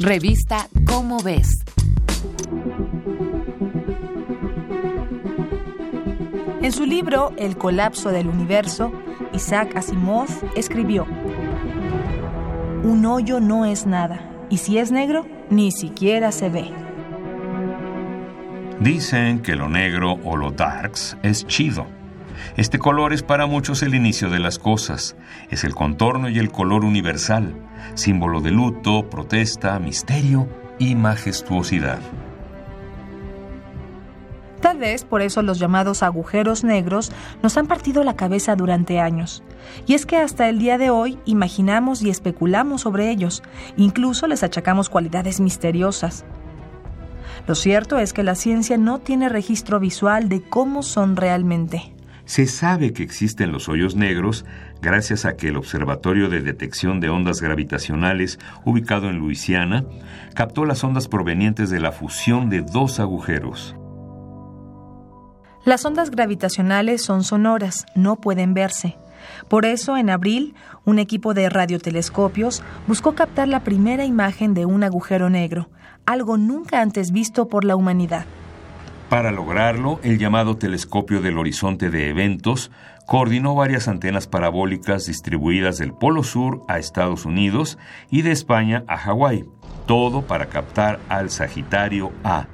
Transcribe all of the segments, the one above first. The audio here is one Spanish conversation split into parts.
Revista Cómo ves. En su libro El colapso del universo, Isaac Asimov escribió, Un hoyo no es nada, y si es negro, ni siquiera se ve. Dicen que lo negro o lo darks es chido. Este color es para muchos el inicio de las cosas. Es el contorno y el color universal, símbolo de luto, protesta, misterio y majestuosidad. Tal vez por eso los llamados agujeros negros nos han partido la cabeza durante años. Y es que hasta el día de hoy imaginamos y especulamos sobre ellos, incluso les achacamos cualidades misteriosas. Lo cierto es que la ciencia no tiene registro visual de cómo son realmente. Se sabe que existen los hoyos negros gracias a que el Observatorio de Detección de Ondas Gravitacionales, ubicado en Luisiana, captó las ondas provenientes de la fusión de dos agujeros. Las ondas gravitacionales son sonoras, no pueden verse. Por eso, en abril, un equipo de radiotelescopios buscó captar la primera imagen de un agujero negro, algo nunca antes visto por la humanidad. Para lograrlo, el llamado Telescopio del Horizonte de Eventos coordinó varias antenas parabólicas distribuidas del Polo Sur a Estados Unidos y de España a Hawái, todo para captar al Sagitario A,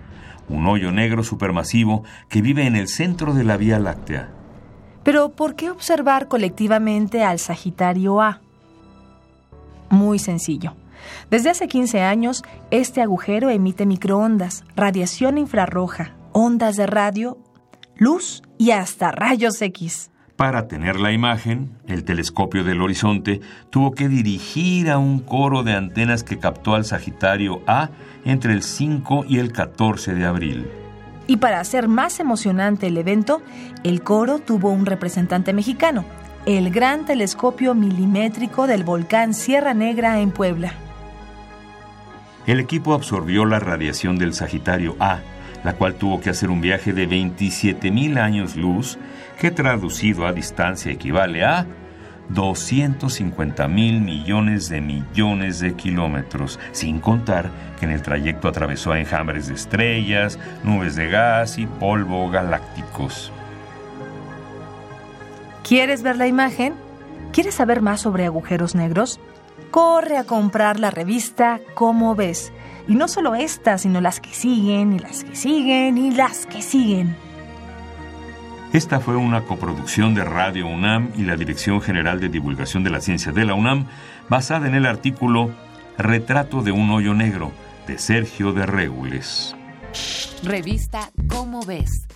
un hoyo negro supermasivo que vive en el centro de la Vía Láctea. Pero, ¿por qué observar colectivamente al Sagitario A? Muy sencillo. Desde hace 15 años, este agujero emite microondas, radiación infrarroja, ondas de radio, luz y hasta rayos X. Para tener la imagen, el telescopio del horizonte tuvo que dirigir a un coro de antenas que captó al Sagitario A entre el 5 y el 14 de abril. Y para hacer más emocionante el evento, el coro tuvo un representante mexicano, el gran telescopio milimétrico del volcán Sierra Negra en Puebla. El equipo absorbió la radiación del Sagitario A, la cual tuvo que hacer un viaje de 27.000 años luz que traducido a distancia equivale a 250 mil millones de millones de kilómetros, sin contar que en el trayecto atravesó enjambres de estrellas, nubes de gas y polvo galácticos. ¿Quieres ver la imagen? ¿Quieres saber más sobre agujeros negros? Corre a comprar la revista Cómo ves. Y no solo esta, sino las que siguen, y las que siguen, y las que siguen. Esta fue una coproducción de Radio UNAM y la Dirección General de Divulgación de la Ciencia de la UNAM, basada en el artículo Retrato de un hoyo negro de Sergio de Regules. Revista Cómo ves.